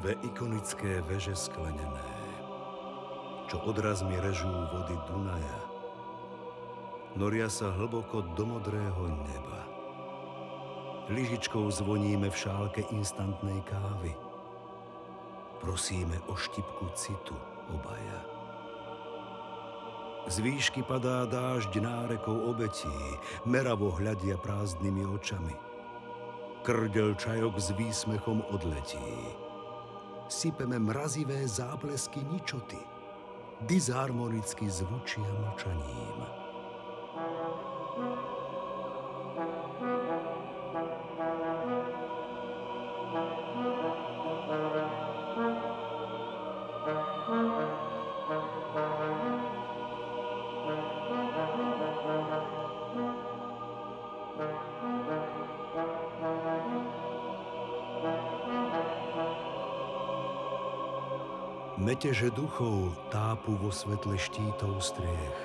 Dve ikonické veže sklenené, čo odrazmi režú vody Dunaja, noria sa hlboko do modrého neba. Lyžičkou zvoníme v šálke instantnej kávy. Prosíme o štipku citu obaja. Z výšky padá dážď nárekov obetí, meravo hľadia prázdnymi očami. Krdel čajok s výsmechom odletí sypeme mrazivé záblesky ničoty. Disharmonicky zvučia mlčaním. Meteže duchov tápu vo svetle štítov striech.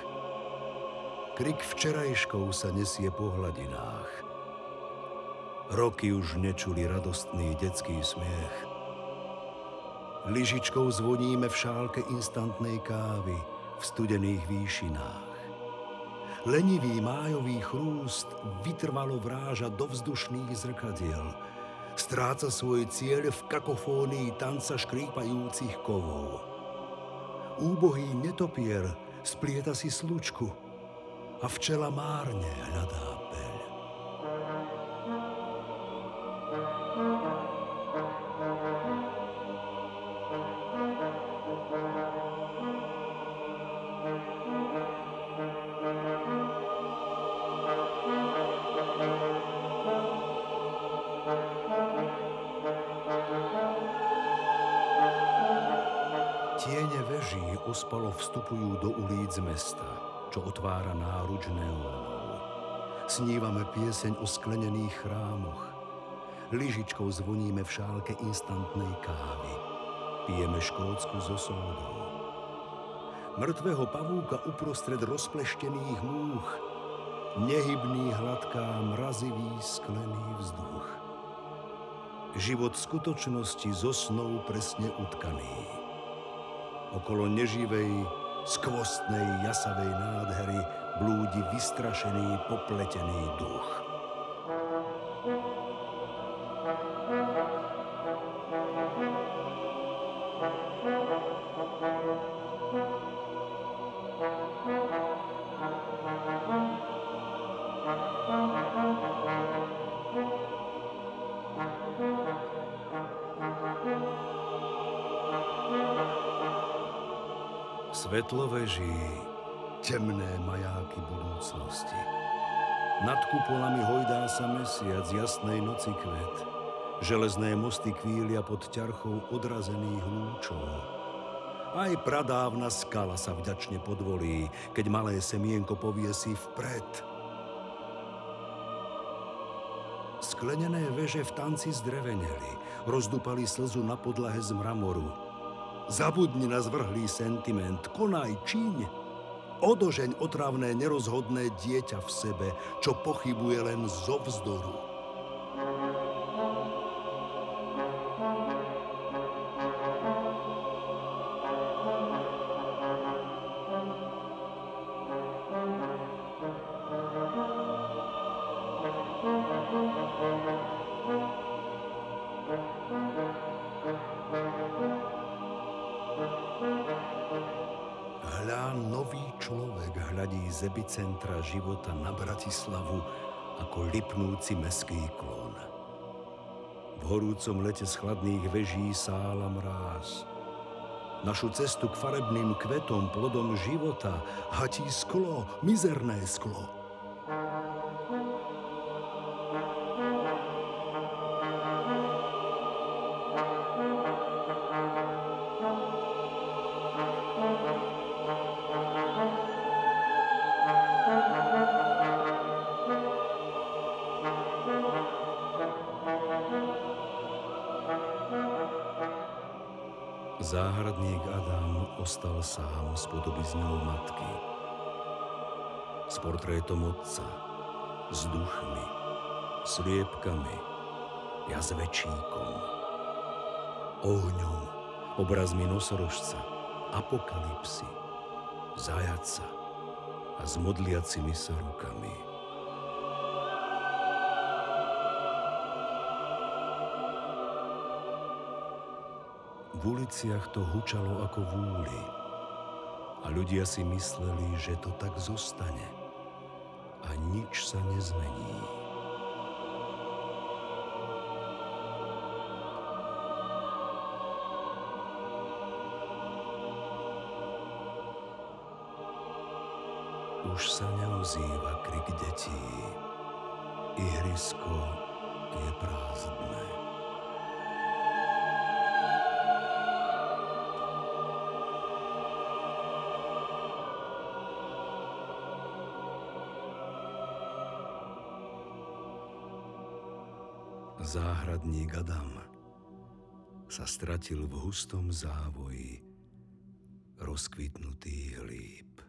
Krik včerajškov sa nesie po hladinách. Roky už nečuli radostný detský smiech. Lyžičkou zvoníme v šálke instantnej kávy v studených výšinách. Lenivý májový chrúst vytrvalo vráža do vzdušných zrkadiel – stráca svoj cieľ v kakofónii tanca škrípajúcich kovov. Úbohý netopier splieta si slučku a včela márne hľadá ospalo vstupujú do ulic mesta, čo otvára náruč neónov. Snívame pieseň o sklenených chrámoch. Lyžičkou zvoníme v šálke instantnej kávy. Pijeme škótsku zo sódou. Mŕtvého pavúka uprostred rozpleštených múch. Nehybný hladká mrazivý sklený vzduch. Život skutočnosti zo snou presne utkaný Okolo neživej, skvostnej, jasavej nádhery blúdi vystrašený, popletený duch. Svetlo veží, temné majáky budúcnosti. Nad kupolami hojdá sa mesiac jasnej noci kvet. Železné mosty kvília pod ťarchou odrazených lúčov. Aj pradávna skala sa vďačne podvolí, keď malé semienko poviesí vpred. Sklenené veže v tanci zdreveneli, rozdupali slzu na podlahe z mramoru, Zabudni na zvrhlý sentiment, konaj, čiň. Odožeň otravné, nerozhodné dieťa v sebe, čo pochybuje len zo vzdoru. Z epicentra života na Bratislavu ako lipnúci meský klon. V horúcom lete z chladných veží sála mráz. Našu cestu k farebným kvetom, plodom života, hatí sklo, mizerné sklo. Záhradník Adam ostal sám s podobizňou matky. S portrétom otca, s duchmi, s liepkami, jazvečíkom. ohňom, obrazmi nosorožca, apokalipsy, zajaca a s modliacimi sa rukami. V uliciach to hučalo ako v úli a ľudia si mysleli, že to tak zostane a nič sa nezmení. Už sa neozýva krik detí. Ihrisko je prázdne. záhradník Adam sa stratil v hustom závoji rozkvitnutých líp.